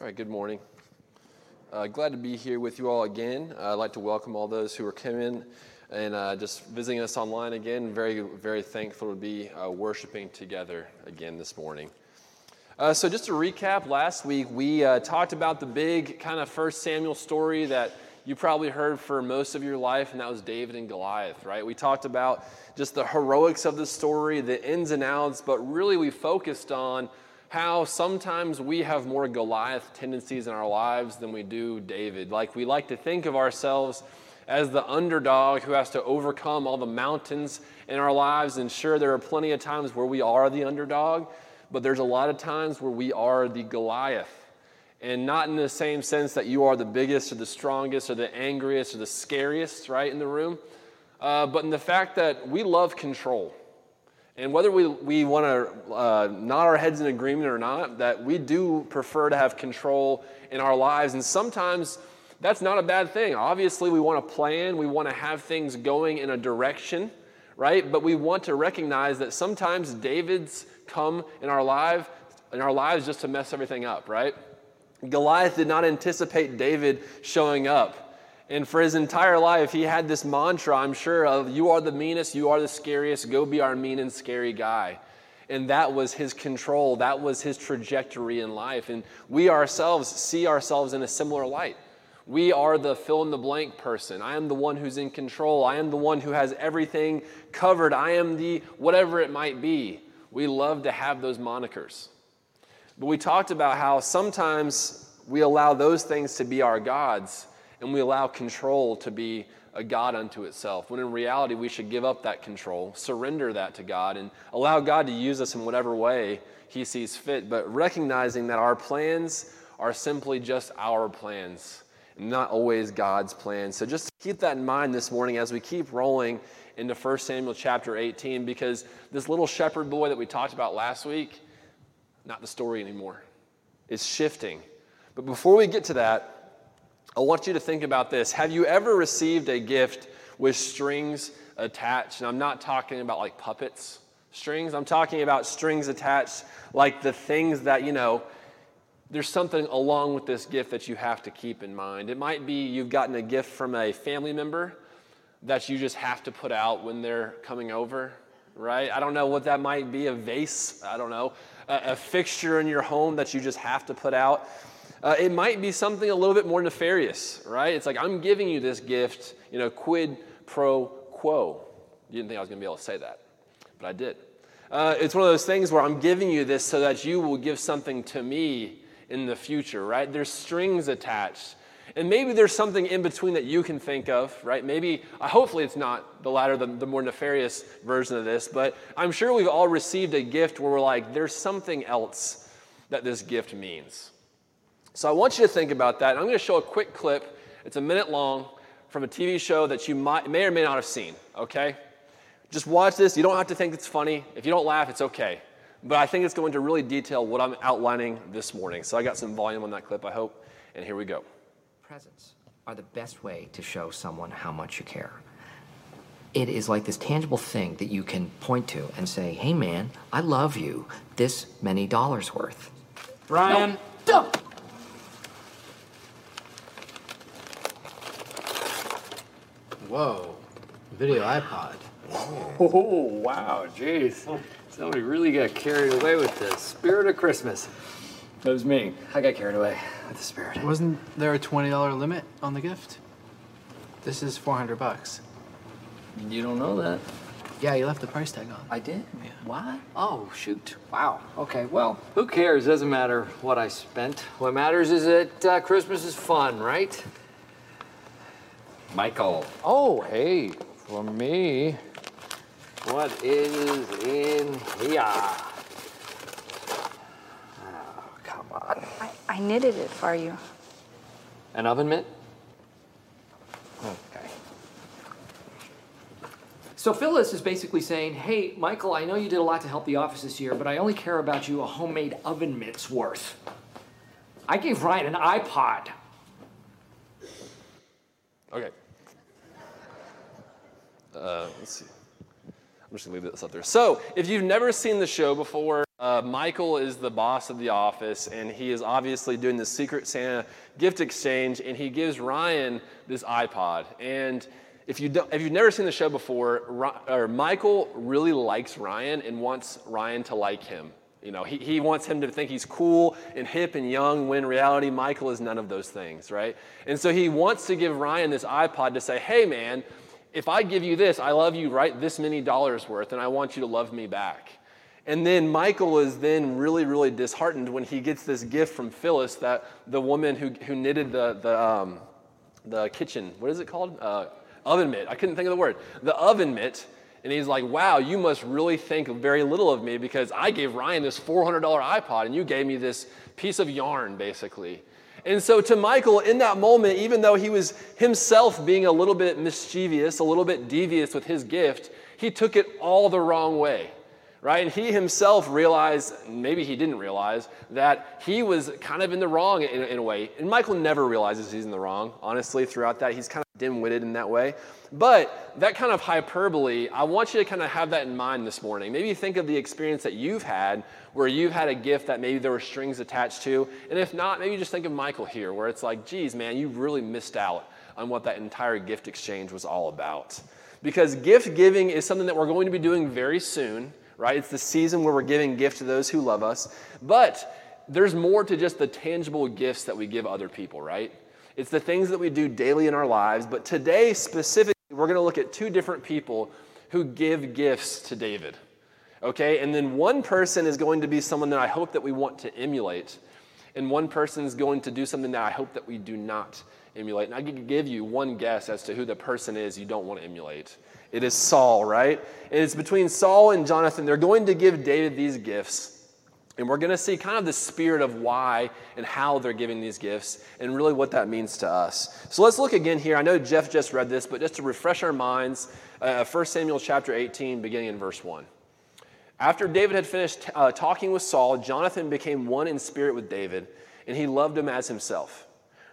All right, good morning. Uh, glad to be here with you all again. Uh, I'd like to welcome all those who are coming and uh, just visiting us online again. Very, very thankful to be uh, worshiping together again this morning. Uh, so, just to recap, last week we uh, talked about the big kind of First Samuel story that you probably heard for most of your life, and that was David and Goliath, right? We talked about just the heroics of the story, the ins and outs, but really we focused on how sometimes we have more Goliath tendencies in our lives than we do David. Like we like to think of ourselves as the underdog who has to overcome all the mountains in our lives. And sure, there are plenty of times where we are the underdog, but there's a lot of times where we are the Goliath. And not in the same sense that you are the biggest or the strongest or the angriest or the scariest, right, in the room, uh, but in the fact that we love control. And whether we, we want to uh, nod our heads in agreement or not, that we do prefer to have control in our lives. And sometimes that's not a bad thing. Obviously, we want to plan, we want to have things going in a direction, right? But we want to recognize that sometimes David's come in our life, in our lives just to mess everything up, right? Goliath did not anticipate David showing up. And for his entire life, he had this mantra, I'm sure, of you are the meanest, you are the scariest, go be our mean and scary guy. And that was his control, that was his trajectory in life. And we ourselves see ourselves in a similar light. We are the fill in the blank person. I am the one who's in control. I am the one who has everything covered. I am the whatever it might be. We love to have those monikers. But we talked about how sometimes we allow those things to be our gods and we allow control to be a God unto itself, when in reality we should give up that control, surrender that to God, and allow God to use us in whatever way He sees fit, but recognizing that our plans are simply just our plans, not always God's plans. So just keep that in mind this morning as we keep rolling into 1 Samuel chapter 18, because this little shepherd boy that we talked about last week, not the story anymore. It's shifting. But before we get to that, I want you to think about this. Have you ever received a gift with strings attached? And I'm not talking about like puppets strings, I'm talking about strings attached, like the things that, you know, there's something along with this gift that you have to keep in mind. It might be you've gotten a gift from a family member that you just have to put out when they're coming over, right? I don't know what that might be a vase, I don't know, a, a fixture in your home that you just have to put out. Uh, it might be something a little bit more nefarious, right? It's like, I'm giving you this gift, you know, quid pro quo. You didn't think I was going to be able to say that, but I did. Uh, it's one of those things where I'm giving you this so that you will give something to me in the future, right? There's strings attached. And maybe there's something in between that you can think of, right? Maybe, uh, hopefully, it's not the latter, the, the more nefarious version of this, but I'm sure we've all received a gift where we're like, there's something else that this gift means. So I want you to think about that. I'm going to show a quick clip. It's a minute long from a TV show that you might, may or may not have seen, okay? Just watch this. You don't have to think it's funny. If you don't laugh, it's okay. But I think it's going to really detail what I'm outlining this morning. So I got some volume on that clip, I hope. And here we go. Presents are the best way to show someone how much you care. It is like this tangible thing that you can point to and say, hey man, I love you, this many dollars worth. Brian, no, Whoa, video iPod. Oh, wow, jeez. Somebody really got carried away with the spirit of Christmas. That was me. I got carried away with the spirit. Wasn't there a $20 limit on the gift? This is 400 bucks. You don't know that. Yeah, you left the price tag on. I did? Yeah. What? Oh, shoot. Wow. Okay, well, who cares? Doesn't matter what I spent. What matters is that uh, Christmas is fun, right? Michael. Oh, hey, for me. What is in here? Oh, come on. I, I knitted it for you. An oven mitt? Okay. So Phyllis is basically saying, hey, Michael, I know you did a lot to help the office this year, but I only care about you a homemade oven mitt's worth. I gave Ryan an iPod. Okay. Uh, let's see. I'm just gonna leave this up there. So, if you've never seen the show before, Uh, Michael is the boss of the office, and he is obviously doing the Secret Santa gift exchange, and he gives Ryan this iPod. And if, you don't, if you've never seen the show before, or Michael really likes Ryan and wants Ryan to like him. You know, he, he wants him to think he's cool and hip and young when reality Michael is none of those things, right? And so he wants to give Ryan this iPod to say, hey man, if I give you this, I love you right this many dollars worth, and I want you to love me back. And then Michael is then really, really disheartened when he gets this gift from Phyllis, that the woman who, who knitted the, the, um, the kitchen, what is it called? Uh, oven mitt. I couldn't think of the word. The oven mitt. And he's like, wow, you must really think very little of me because I gave Ryan this $400 iPod and you gave me this piece of yarn, basically. And so to Michael, in that moment, even though he was himself being a little bit mischievous, a little bit devious with his gift, he took it all the wrong way right? And he himself realized, maybe he didn't realize, that he was kind of in the wrong in, in, a way. And Michael never realizes he's in the wrong, honestly, throughout that. He's kind of dim witted in that way. But that kind of hyperbole, I want you to kind of have that in mind this morning. Maybe think of the experience that you've had where you've had a gift that maybe there were strings attached to. And if not, maybe just think of Michael here, where it's like, geez, man, you really missed out on what that entire gift exchange was all about. Because gift giving is something that we're going to be doing very soon right? It's the season where we're giving gifts to those who love us. But there's more to just the tangible gifts that we give other people, right? It's the things that we do daily in our lives. But today, specifically, we're going to look at two different people who give gifts to David. Okay? And then one person is going to be someone that I hope that we want to emulate. And one person is going to do something that I hope that we do not emulate. And I can give you one guess as to who the person is you don't want to emulate. It is Saul, right? And it's between Saul and Jonathan. They're going to give David these gifts. And we're going to see kind of the spirit of why and how they're giving these gifts and really what that means to us. So let's look again here. I know Jeff just read this, but just to refresh our minds, uh, 1 Samuel chapter 18, beginning in verse 1. After David had finished uh, talking with Saul, Jonathan became one in spirit with David, and he loved him as himself.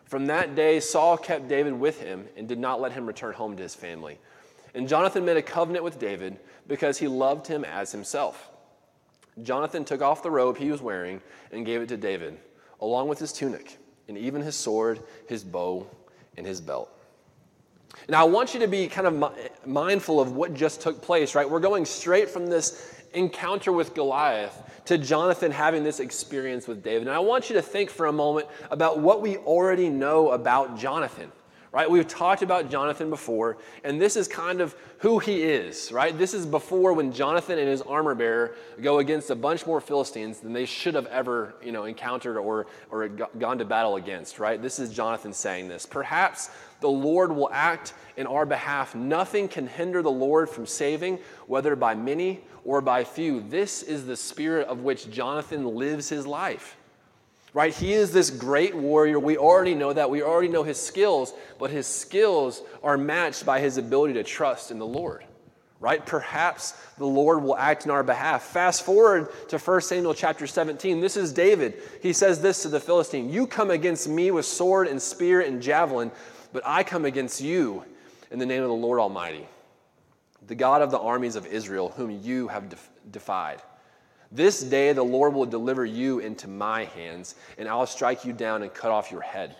From that day, Saul kept David with him and did not let him return home to his family. And Jonathan made a covenant with David because he loved him as himself. Jonathan took off the robe he was wearing and gave it to David, along with his tunic, and even his sword, his bow, and his belt. Now, I want you to be kind of mindful of what just took place, right? We're going straight from this encounter with Goliath to Jonathan having this experience with David. And I want you to think for a moment about what we already know about Jonathan right? We've talked about Jonathan before, and this is kind of who he is, right? This is before when Jonathan and his armor bearer go against a bunch more Philistines than they should have ever, you know, encountered or, or gone to battle against, right? This is Jonathan saying this. Perhaps the Lord will act in our behalf. Nothing can hinder the Lord from saving, whether by many or by few. This is the spirit of which Jonathan lives his life right? He is this great warrior. We already know that. We already know his skills, but his skills are matched by his ability to trust in the Lord, right? Perhaps the Lord will act in our behalf. Fast forward to 1 Samuel chapter 17. This is David. He says this to the Philistine You come against me with sword and spear and javelin, but I come against you in the name of the Lord Almighty, the God of the armies of Israel, whom you have defied. This day the Lord will deliver you into my hands, and I will strike you down and cut off your head.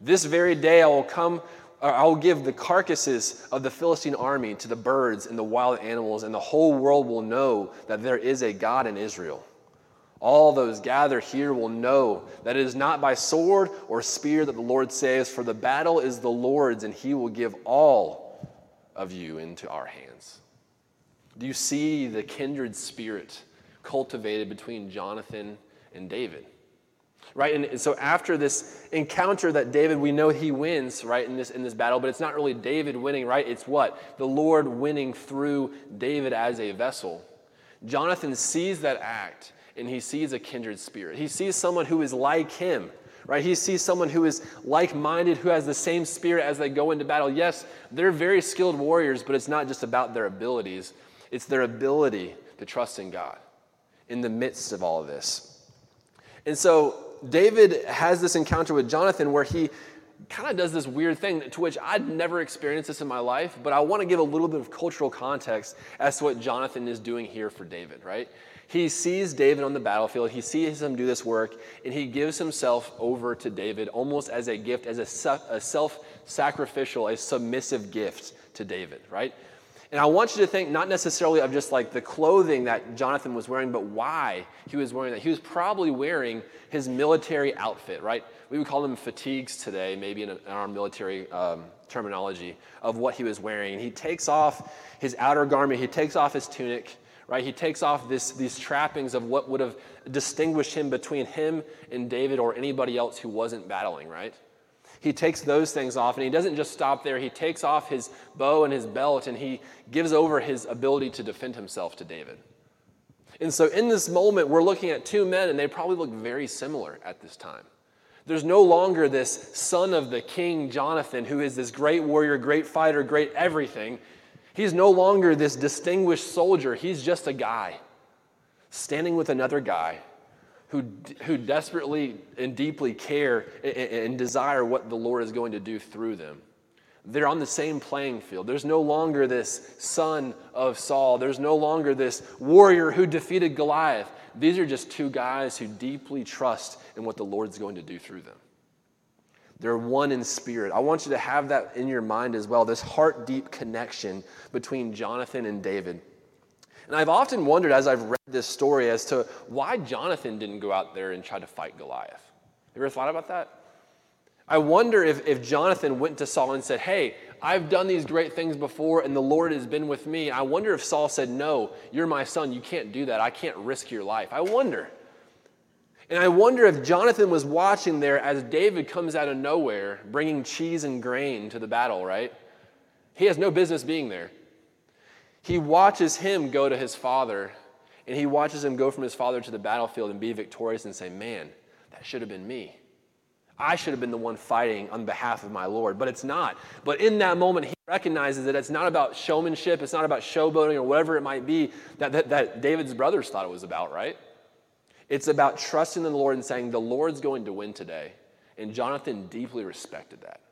This very day I will come, I will give the carcasses of the Philistine army to the birds and the wild animals, and the whole world will know that there is a God in Israel. All those gathered here will know that it is not by sword or spear that the Lord saves, for the battle is the Lord's, and he will give all of you into our hands. Do you see the kindred spirit? Cultivated between Jonathan and David. Right? And so after this encounter that David, we know he wins, right, in this in this battle, but it's not really David winning, right? It's what? The Lord winning through David as a vessel. Jonathan sees that act and he sees a kindred spirit. He sees someone who is like him, right? He sees someone who is like minded, who has the same spirit as they go into battle. Yes, they're very skilled warriors, but it's not just about their abilities, it's their ability to trust in God in the midst of all of this. And so David has this encounter with Jonathan where he kind of does this weird thing to which I'd never experienced this in my life, but I want to give a little bit of cultural context as to what Jonathan is doing here for David, right? He sees David on the battlefield, he sees him do this work, and he gives himself over to David almost as a gift, as a, self sacrificial, a submissive gift to David, right? And I want you to think not necessarily of just like the clothing that Jonathan was wearing, but why he was wearing that. He was probably wearing his military outfit, right? We would call them fatigues today, maybe in, our military um, terminology, of what he was wearing. And he takes off his outer garment, he takes off his tunic, right? He takes off this, these trappings of what would have distinguished him between him and David or anybody else who wasn't battling, right? He takes those things off and he doesn't just stop there. He takes off his bow and his belt and he gives over his ability to defend himself to David. And so in this moment, we're looking at two men and they probably look very similar at this time. There's no longer this son of the king, Jonathan, who is this great warrior, great fighter, great everything. He's no longer this distinguished soldier. He's just a guy standing with another guy who, who desperately and deeply care and, and desire what the Lord is going to do through them. They're on the same playing field. There's no longer this son of Saul. There's no longer this warrior who defeated Goliath. These are just two guys who deeply trust in what the Lord's going to do through them. They're one in spirit. I want you to have that in your mind as well this heart deep connection between Jonathan and David. And I've often wondered as I've read this story as to why Jonathan didn't go out there and try to fight Goliath. You ever thought about that? I wonder if, if Jonathan went to Saul and said, Hey, I've done these great things before and the Lord has been with me. I wonder if Saul said, No, you're my son. You can't do that. I can't risk your life. I wonder. And I wonder if Jonathan was watching there as David comes out of nowhere bringing cheese and grain to the battle, right? He has no business being there. He watches him go to his father, and he watches him go from his father to the battlefield and be victorious and say, Man, that should have been me. I should have been the one fighting on behalf of my Lord, but it's not. But in that moment, he recognizes that it's not about showmanship, it's not about showboating or whatever it might be that, that, that David's brothers thought it was about, right? It's about trusting in the Lord and saying, The Lord's going to win today. And Jonathan deeply respected that.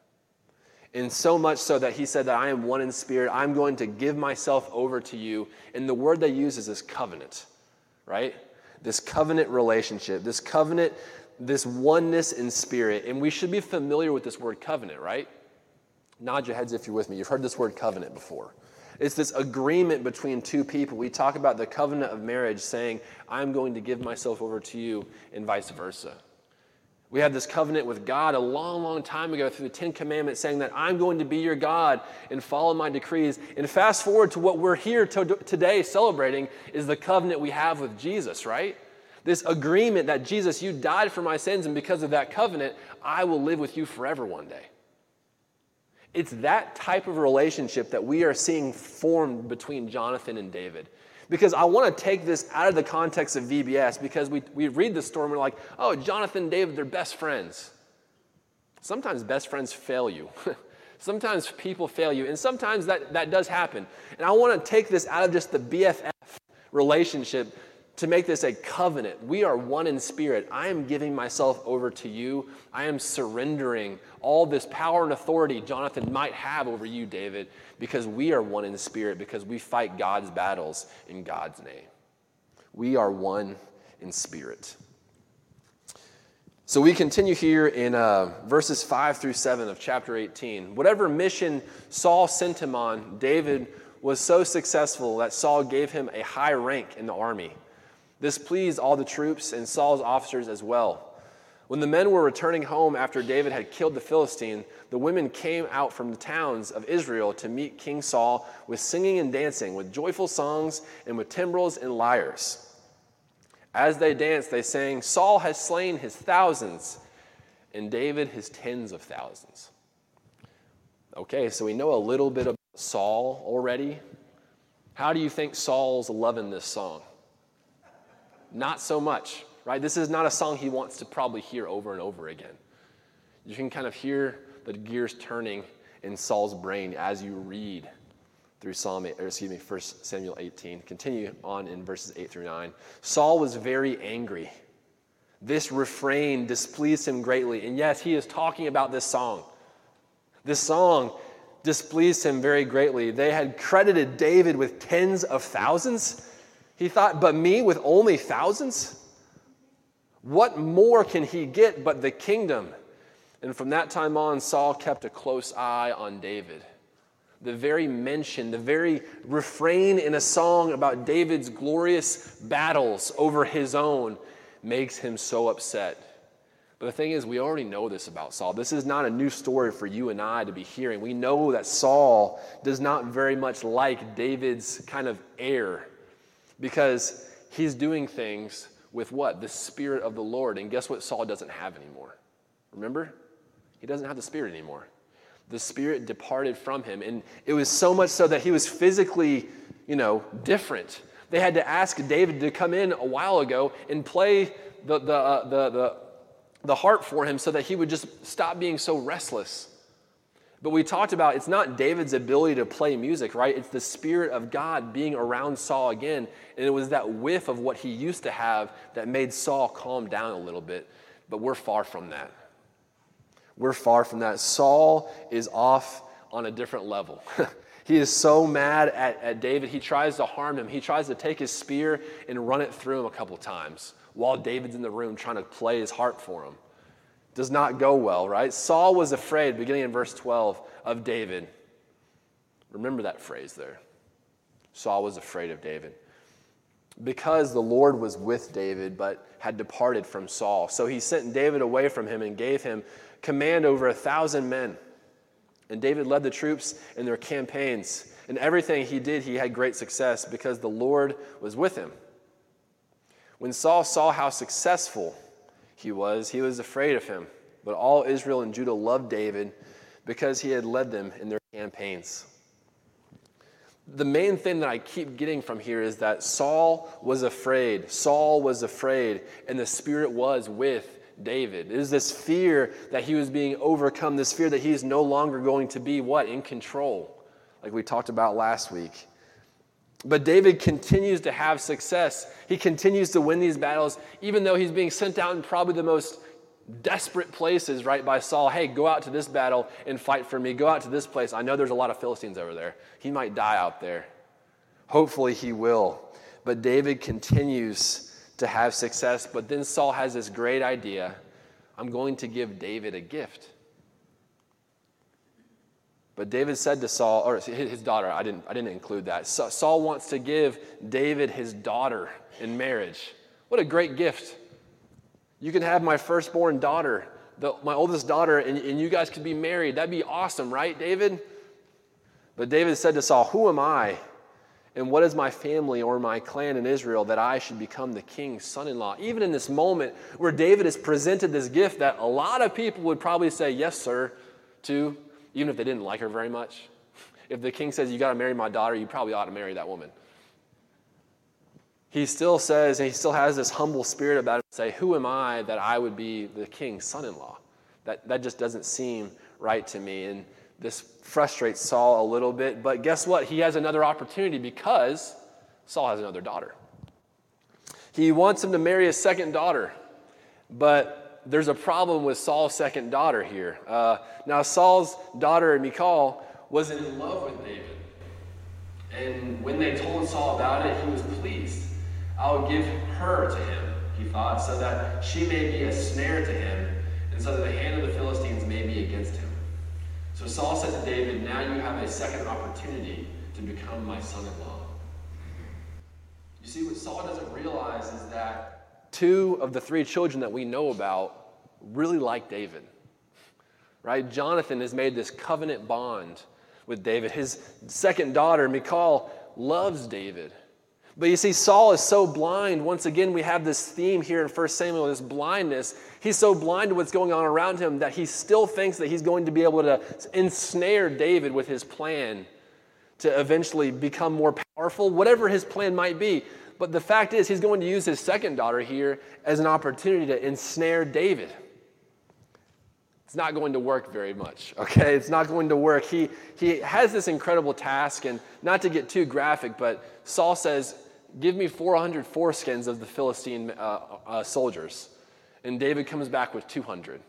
And so much so that he said that I am one in spirit. I'm going to give myself over to you. And the word they use is this covenant, right? This covenant relationship, this covenant, this oneness in spirit. And we should be familiar with this word covenant, right? Nod your heads if you're with me. You've heard this word covenant before. It's this agreement between two people. We talk about the covenant of marriage saying, I'm going to give myself over to you, and vice versa. We had this covenant with God a long, long time ago through the Ten Commandments saying that I'm going to be your God and follow my decrees. And fast forward to what we're here to, today celebrating is the covenant we have with Jesus, right? This agreement that Jesus, you died for my sins, and because of that covenant, I will live with you forever one day. It's that type of relationship that we are seeing formed between Jonathan and David. Because I want to take this out of the context of VBS because we, we read the story and we're like, oh, Jonathan and David, they're best friends. Sometimes best friends fail you. sometimes people fail you, and sometimes that, that does happen. And I want to take this out of just the BFF relationship to make this a covenant. We are one in spirit. I am giving myself over to you. I am surrendering all this power and authority Jonathan might have over you, David, because we are one in spirit, because we fight God's battles in God's name. We are one in spirit. So we continue here in uh, verses 5 through 7 of chapter 18. Whatever mission Saul sent him on, David was so successful that Saul gave him a high rank in the army. This pleased all the troops and Saul's officers as well. When the men were returning home after David had killed the Philistine, the women came out from the towns of Israel to meet King Saul with singing and dancing, with joyful songs, and with timbrels and lyres. As they danced, they sang, Saul has slain his thousands, and David his tens of thousands. Okay, so we know a little bit about Saul already. How do you think Saul's loving this song? Not so much, right? This is not a song he wants to probably hear over and over again. You can kind of hear the gears turning in Saul's brain as you read through Psalm, or excuse me, 1 Samuel 18. Continue on in verses 8 through 9. Saul was very angry. This refrain displeased him greatly. And yes, he is talking about this song, This song displeased him very greatly. They had credited David with tens of thousands. He thought, but me with only thousands? What more can he get but the kingdom? And from that time on, Saul kept a close eye on David. The very mention, the very refrain in a song about David's glorious battles over his own makes him so upset. But the thing is, we already know this about Saul. This is not a new story for you and I to be hearing. We know that Saul does not very much like David's kind of air because he's doing things with what? The Spirit of the Lord. And guess what Saul doesn't have anymore? Remember? He doesn't have the Spirit anymore. The Spirit departed from him. And it was so much so that he was physically, you know, different. They had to ask David to come in a while ago and play the, the, uh, the, the the heart for him so that he would just stop being so restless. But we talked about it's not David's ability to play music, right? It's the Spirit of God being around Saul again. And it was that whiff of what he used to have that made Saul calm down a little bit. But we're far from that. We're far from that. Saul is off on a different level. he is so mad at, at David, he tries to harm him. He tries to take his spear and run it through him a couple times while David's in the room trying to play his harp for him. Does not go well, right? Saul was afraid, beginning in verse 12, of David. Remember that phrase there. Saul was afraid of David because the Lord was with David but had departed from Saul. So he sent David away from him and gave him command over a thousand men. And David led the troops in their campaigns. And everything he did, he had great success because the Lord was with him. When Saul saw how successful he was, he was afraid of him. But all Israel and Judah loved David because he had led them in their campaigns. The main thing that I keep getting from here is that Saul was afraid. Saul was afraid, and the Spirit was with David. It is this fear that he was being overcome, this fear that he is no longer going to be what? In control, like we talked about last week. But David continues to have success. He continues to win these battles, even though he's being sent out in probably the most desperate places, right, by Saul. Hey, go out to this battle and fight for me. Go out to this place. I know there's a lot of Philistines over there. He might die out there. Hopefully, he will. But David continues to have success. But then Saul has this great idea I'm going to give David a gift. But David said to Saul, or his daughter, I didn't, I didn't include that. Saul wants to give David his daughter in marriage. What a great gift. You can have my firstborn daughter, the, my oldest daughter, and, and you guys could be married. That'd be awesome, right, David? But David said to Saul, Who am I? And what is my family or my clan in Israel that I should become the king's son in law? Even in this moment where David has presented this gift that a lot of people would probably say, Yes, sir, to even if they didn't like her very much. If the king says, You got to marry my daughter, you probably ought to marry that woman. He still says, and he still has this humble spirit about him, say, Who am I that I would be the king's son in law? That, that just doesn't seem right to me. And this frustrates Saul a little bit. But guess what? He has another opportunity because Saul has another daughter. He wants him to marry his second daughter, but there's a problem with Saul's second daughter here. Uh, now, Saul's daughter, Michal, was in love with David. And when they told Saul about it, he was pleased. I'll give her to him, he thought, so that she may be a snare to him, and so that the hand of the Philistines may be against him. So Saul said to David, Now you have a second opportunity to become my son in law. You see, what Saul doesn't realize is that two of the three children that we know about really like David. Right? Jonathan has made this covenant bond with David. His second daughter, Michal, loves David. But you see, Saul is so blind. Once again, we have this theme here in 1 Samuel, this blindness. He's so blind to what's going on around him that he still thinks that he's going to be able to ensnare David with his plan to eventually become more powerful, whatever his plan might be. But the fact is, he's going to use his second daughter here as an opportunity to ensnare David. It's not going to work very much, okay? It's not going to work. He, he has this incredible task, and not to get too graphic, but Saul says, Give me 400 foreskins of the Philistine uh, uh, soldiers. And David comes back with 200.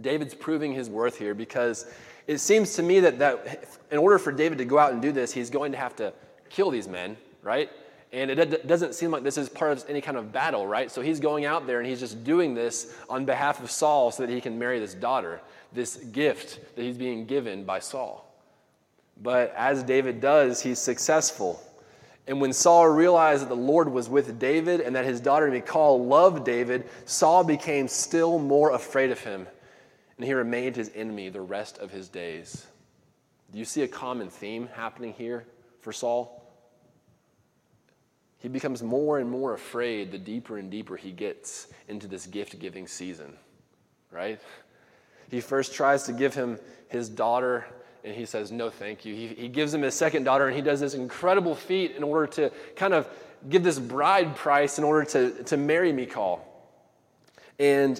David's proving his worth here because it seems to me that, that in order for David to go out and do this, he's going to have to kill these men, right? And it doesn't seem like this is part of any kind of battle, right? So he's going out there and he's just doing this on behalf of Saul so that he can marry this daughter, this gift that he's being given by Saul. But as David does, he's successful. And when Saul realized that the Lord was with David and that his daughter Michal loved David, Saul became still more afraid of him, and he remained his enemy the rest of his days. Do you see a common theme happening here for Saul? He becomes more and more afraid the deeper and deeper he gets into this gift giving season, right? He first tries to give him his daughter and he says, No, thank you. He, he gives him his second daughter, and he does this incredible feat in order to kind of give this bride price in order to, to marry Michal. And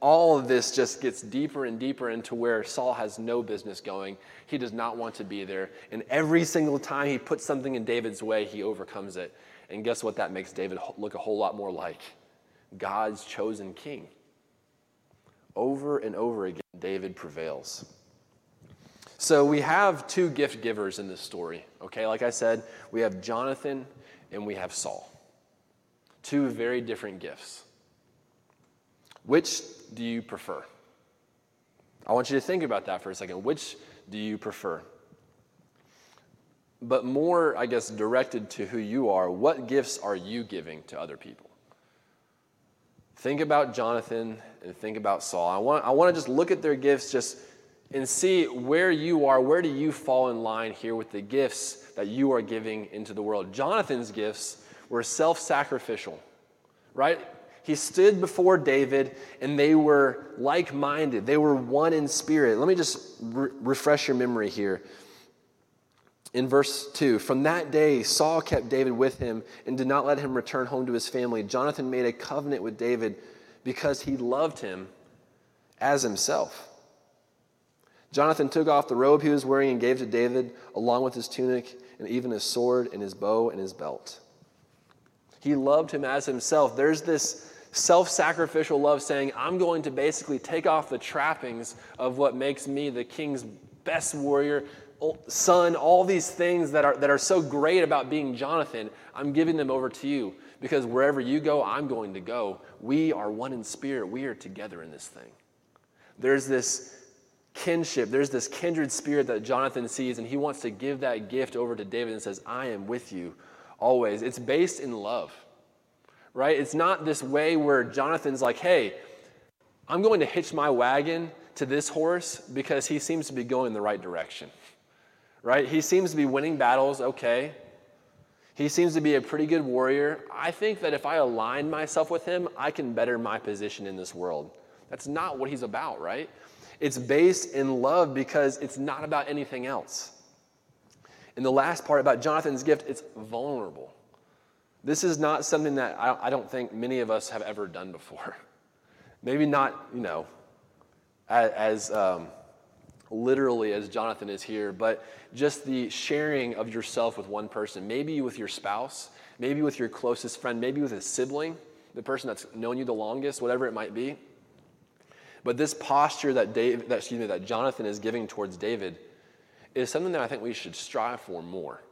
all of this just gets deeper and deeper into where Saul has no business going. He does not want to be there. And every single time he puts something in David's way, he overcomes it. And guess what that makes David look a whole lot more like? God's chosen king. Over and over again, David prevails. So we have two gift givers in this story, okay? Like I said, we have Jonathan and we have Saul. Two very different gifts. Which do you prefer? I want you to think about that for a second. Which do you prefer? But more, I guess, directed to who you are, what gifts are you giving to other people? Think about Jonathan and think about Saul. I want, I want to just look at their gifts just and see where you are. Where do you fall in line here with the gifts that you are giving into the world? Jonathan's gifts were self sacrificial, right? He stood before David and they were like minded. They were one in spirit. Let me just re- refresh your memory here. In verse 2, from that day, Saul kept David with him and did not let him return home to his family. Jonathan made a covenant with David because he loved him as himself. Jonathan took off the robe he was wearing and gave to David, along with his tunic and even his sword and his bow and his belt. He loved him as himself. There's this self sacrificial love saying, I'm going to basically take off the trappings of what makes me the king's best warrior, son, all these things that are, that are so great about being Jonathan. I'm giving them over to you because wherever you go, I'm going to go. We are one in spirit, we are together in this thing. There's this kinship. There's this kindred spirit that Jonathan sees, and he wants to give that gift over to David and says, I am with you always. It's based in love, right? It's not this way where Jonathan's like, hey, I'm going to hitch my wagon to this horse because he seems to be going the right direction, right? He seems to be winning battles, okay. He seems to be a pretty good warrior. I think that if I align myself with him, I can better my position in this world. That's not what he's about, right? It's based in love because it's not about anything else. And the last part about Jonathan's gift, it's vulnerable. This is not something that I don't think many of us have ever done before. Maybe not, you know, as, um, literally as Jonathan is here, but just the sharing of yourself with one person, maybe with your spouse, maybe with your closest friend, maybe with a sibling, the person that's known you the longest, whatever it might be. But this posture that, Dave, that, excuse me, that Jonathan is giving towards David is something that I think we should strive for more.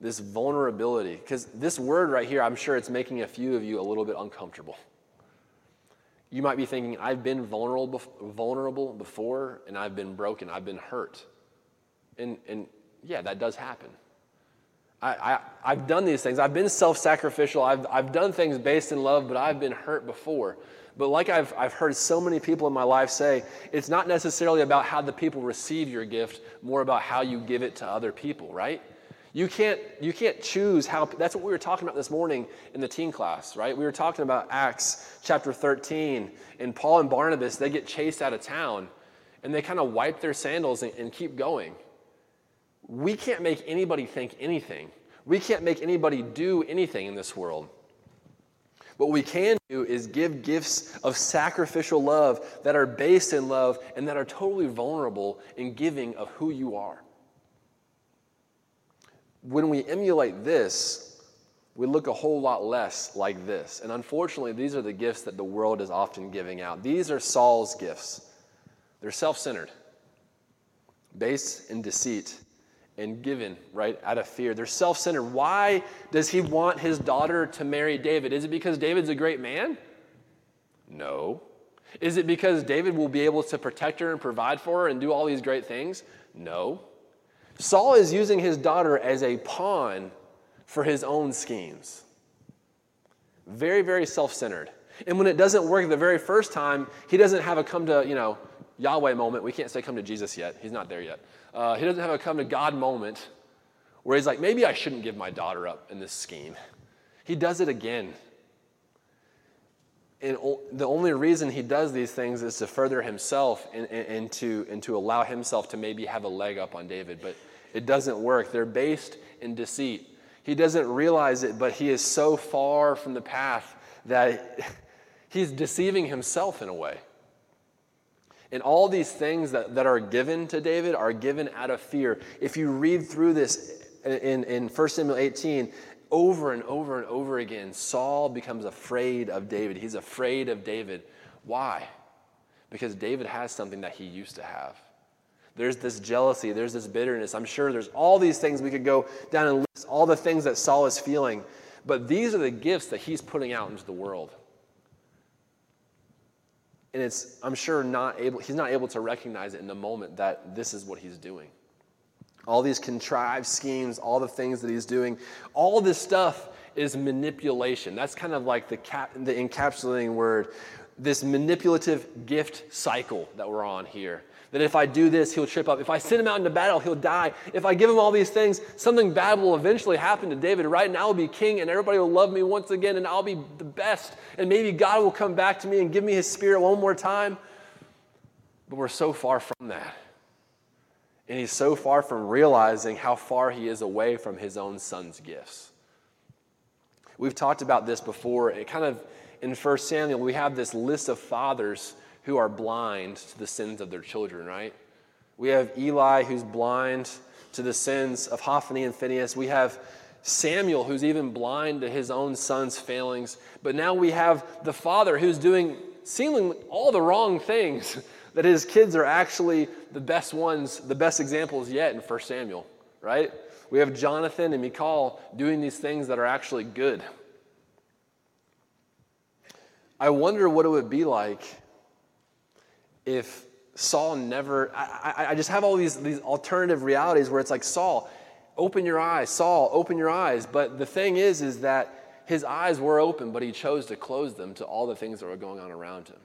This vulnerability, because this word right here, I'm sure it's making a few of you a little bit uncomfortable. You might be thinking, I've been vulnerable, vulnerable before, and I've been broken, I've been hurt. And, and yeah, that does happen. I, I, have done these things. I've been self sacrificial. I've, I've done things based in love, but I've been hurt before. But like I've, I've heard so many people in my life say, it's not necessarily about how the people receive your gift, more about how you give it to other people, right? You can't, you can't choose how, that's what we were talking about this morning in the teen class, right? We were talking about Acts chapter 13, and Paul and Barnabas, they get chased out of town, and they kind of wipe their sandals and, and keep going. We can't make anybody think anything. We can't make anybody do anything in this world. What we can do is give gifts of sacrificial love that are based in love and that are totally vulnerable in giving of who you are. When we emulate this, we look a whole lot less like this. And unfortunately, these are the gifts that the world is often giving out. These are Saul's gifts. They're self centered, based in deceit, and given, right, out of fear. They're self centered. Why does he want his daughter to marry David? Is it because David's a great man? No. Is it because David will be able to protect her and provide for her and do all these great things? No. Saul is using his daughter as a pawn for his own schemes. Very, very self centered. And when it doesn't work the very first time, he doesn't have a come to, you know, Yahweh moment. We can't say come to Jesus yet. He's not there yet. Uh, he doesn't have a come to God moment where he's like, maybe I shouldn't give my daughter up in this scheme. He does it again. And the only reason he does these things is to further himself and, and, to, and to allow himself to maybe have a leg up on David. But it doesn't work. They're based in deceit. He doesn't realize it, but he is so far from the path that he's deceiving himself in a way. And all these things that, that are given to David are given out of fear. If you read through this in, in 1 Samuel 18, over and over and over again, Saul becomes afraid of David. He's afraid of David. Why? Because David has something that he used to have. There's this jealousy, there's this bitterness. I'm sure there's all these things we could go down and list, all the things that Saul is feeling. But these are the gifts that he's putting out into the world. And it's, I'm sure, not able, he's not able to recognize it in the moment that this is what he's doing. All these contrived schemes, all the things that he's doing, all this stuff is manipulation. That's kind of like the, cap, the encapsulating word, this manipulative gift cycle that we're on here. That if I do this, he'll trip up. If I send him out into battle, he'll die. If I give him all these things, something bad will eventually happen to David, right? And I'll be king, and everybody will love me once again, and I'll be the best. And maybe God will come back to me and give me his spirit one more time. But we're so far from that. And he's so far from realizing how far he is away from his own son's gifts. We've talked about this before. It kind of in 1 Samuel, we have this list of fathers who are blind to the sins of their children, right? We have Eli who's blind to the sins of Hophni and Phineas. We have Samuel who's even blind to his own son's failings. But now we have the father who's doing seemingly all the wrong things, that his kids are actually the best ones, the best examples yet in 1 Samuel, right? We have Jonathan and Michal doing these things that are actually good. I wonder what it would be like if Saul never, I, I, I just have all these, these alternative realities where it's like, Saul, open your eyes. Saul, open your eyes. But the thing is, is that his eyes were open, but he chose to close them to all the things that were going on around him.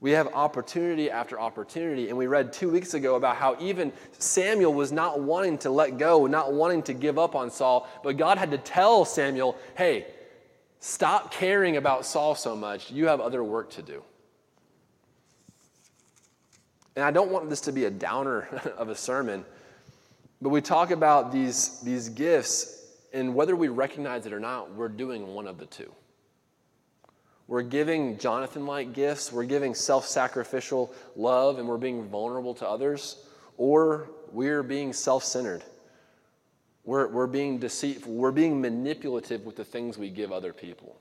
We have opportunity after opportunity, and we read two weeks ago about how even Samuel was not wanting to let go, not wanting to give up on Saul, but God had to tell Samuel, hey, stop caring about Saul so much. You have other work to do. And I don't want this to be a downer of a sermon, but we talk about these, these gifts, and whether we recognize it or not, we're doing one of the two. We're giving Jonathan like gifts, we're giving self sacrificial love, and we're being vulnerable to others, or we're being self centered. We're, we're being deceitful, we're being manipulative with the things we give other people.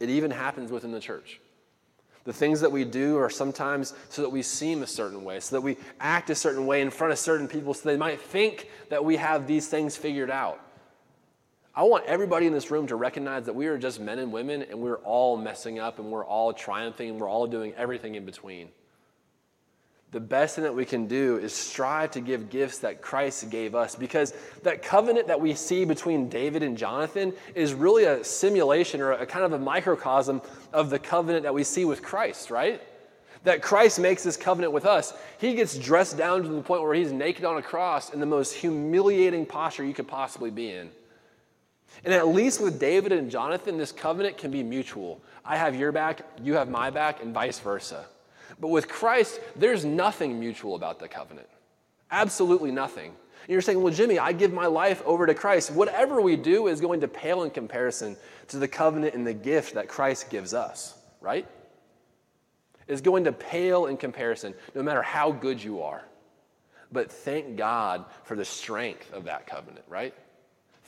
It even happens within the church. The things that we do are sometimes so that we seem a certain way, so that we act a certain way in front of certain people, so they might think that we have these things figured out. I want everybody in this room to recognize that we are just men and women and we're all messing up and we're all triumphing and we're all doing everything in between the best thing that we can do is strive to give gifts that Christ gave us because that covenant that we see between David and Jonathan is really a simulation or a kind of a microcosm of the covenant that we see with Christ, right? That Christ makes this covenant with us. He gets dressed down to the point where he's naked on a cross in the most humiliating posture you could possibly be in. And at least with David and Jonathan, this covenant can be mutual. I have your back, you have my back, and vice versa. But with Christ, there's nothing mutual about the covenant. Absolutely nothing. And you're saying, well, Jimmy, I give my life over to Christ. Whatever we do is going to pale in comparison to the covenant and the gift that Christ gives us, right? Is going to pale in comparison, no matter how good you are. But thank God for the strength of that covenant, right?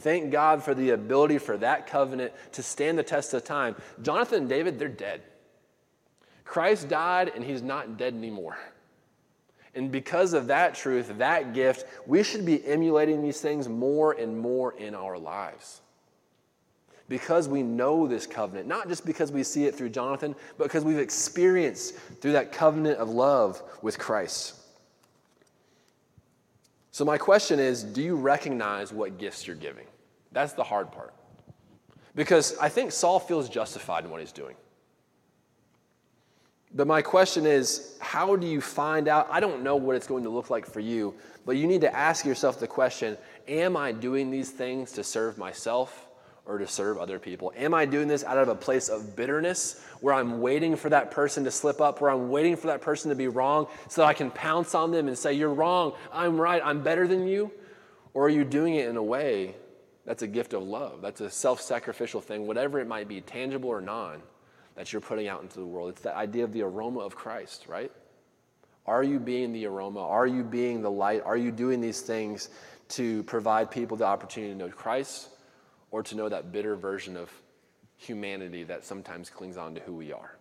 Thank God for the ability for that covenant to stand the test of time. Jonathan and David, they're dead. Christ died and he's not dead anymore. And because of that truth, that gift, we should be emulating these things more and more in our lives. Because we know this covenant, not just because we see it through Jonathan, but because we've experienced through that covenant of love with Christ. So, my question is do you recognize what gifts you're giving? That's the hard part. Because I think Saul feels justified in what he's doing. But my question is, how do you find out? I don't know what it's going to look like for you, but you need to ask yourself the question Am I doing these things to serve myself or to serve other people? Am I doing this out of a place of bitterness where I'm waiting for that person to slip up, where I'm waiting for that person to be wrong so that I can pounce on them and say, You're wrong, I'm right, I'm better than you? Or are you doing it in a way that's a gift of love? That's a self sacrificial thing, whatever it might be, tangible or non that you're putting out into the world. It's the idea of the aroma of Christ, right? Are you being the aroma? Are you being the light? Are you doing these things to provide people the opportunity to know Christ or to know that bitter version of humanity that sometimes clings on to who we are?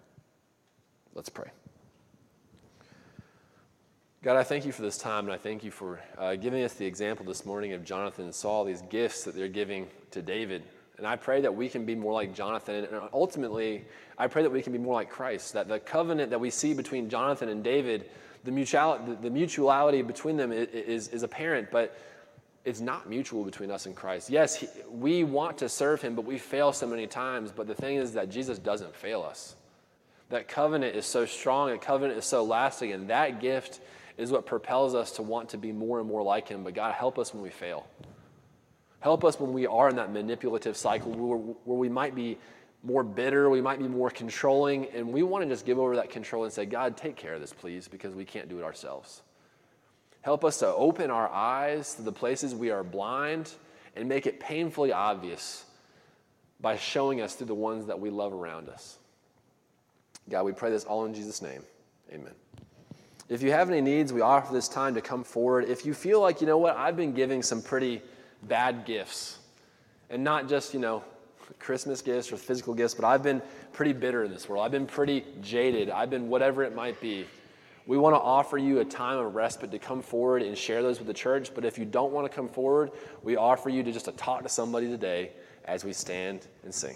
Let's pray. God, I thank you for this time, and I thank you for uh, giving us the example this morning of Jonathan and Saul, these gifts that they're giving to David. And I pray that we can be more like Jonathan. And ultimately, I pray that we can be more like Christ. That the covenant that we see between Jonathan and David, the, mutual, the, mutuality between them is, is apparent, but it's not mutual between us and Christ. Yes, he, we want to serve him, but we fail so many times. But the thing is that Jesus doesn't fail us. That covenant is so strong, that covenant is so lasting, and that gift is what propels us to want to be more and more like him. But God, help us when we fail. Help us when we are in that manipulative cycle where, where we might be more bitter, we might be more controlling, and we want to just give over that control and say, God, take care of this, please, because we can't do it ourselves. Help us to open our eyes to the places we are blind and make it painfully obvious by showing us through the ones that we love around us. God, we pray this all in Jesus' name. Amen. If you have any needs, we offer this time to come forward. If you feel like, you know what, I've been giving some pretty bad gifts. And not just, you know, Christmas gifts or physical gifts, but I've been pretty bitter in this world. I've been pretty jaded. I've been whatever it might be. We want to offer you a time of respite to come forward and share those with the church. But if you don't want to come forward, we offer you to just to talk to somebody today as we stand and sing.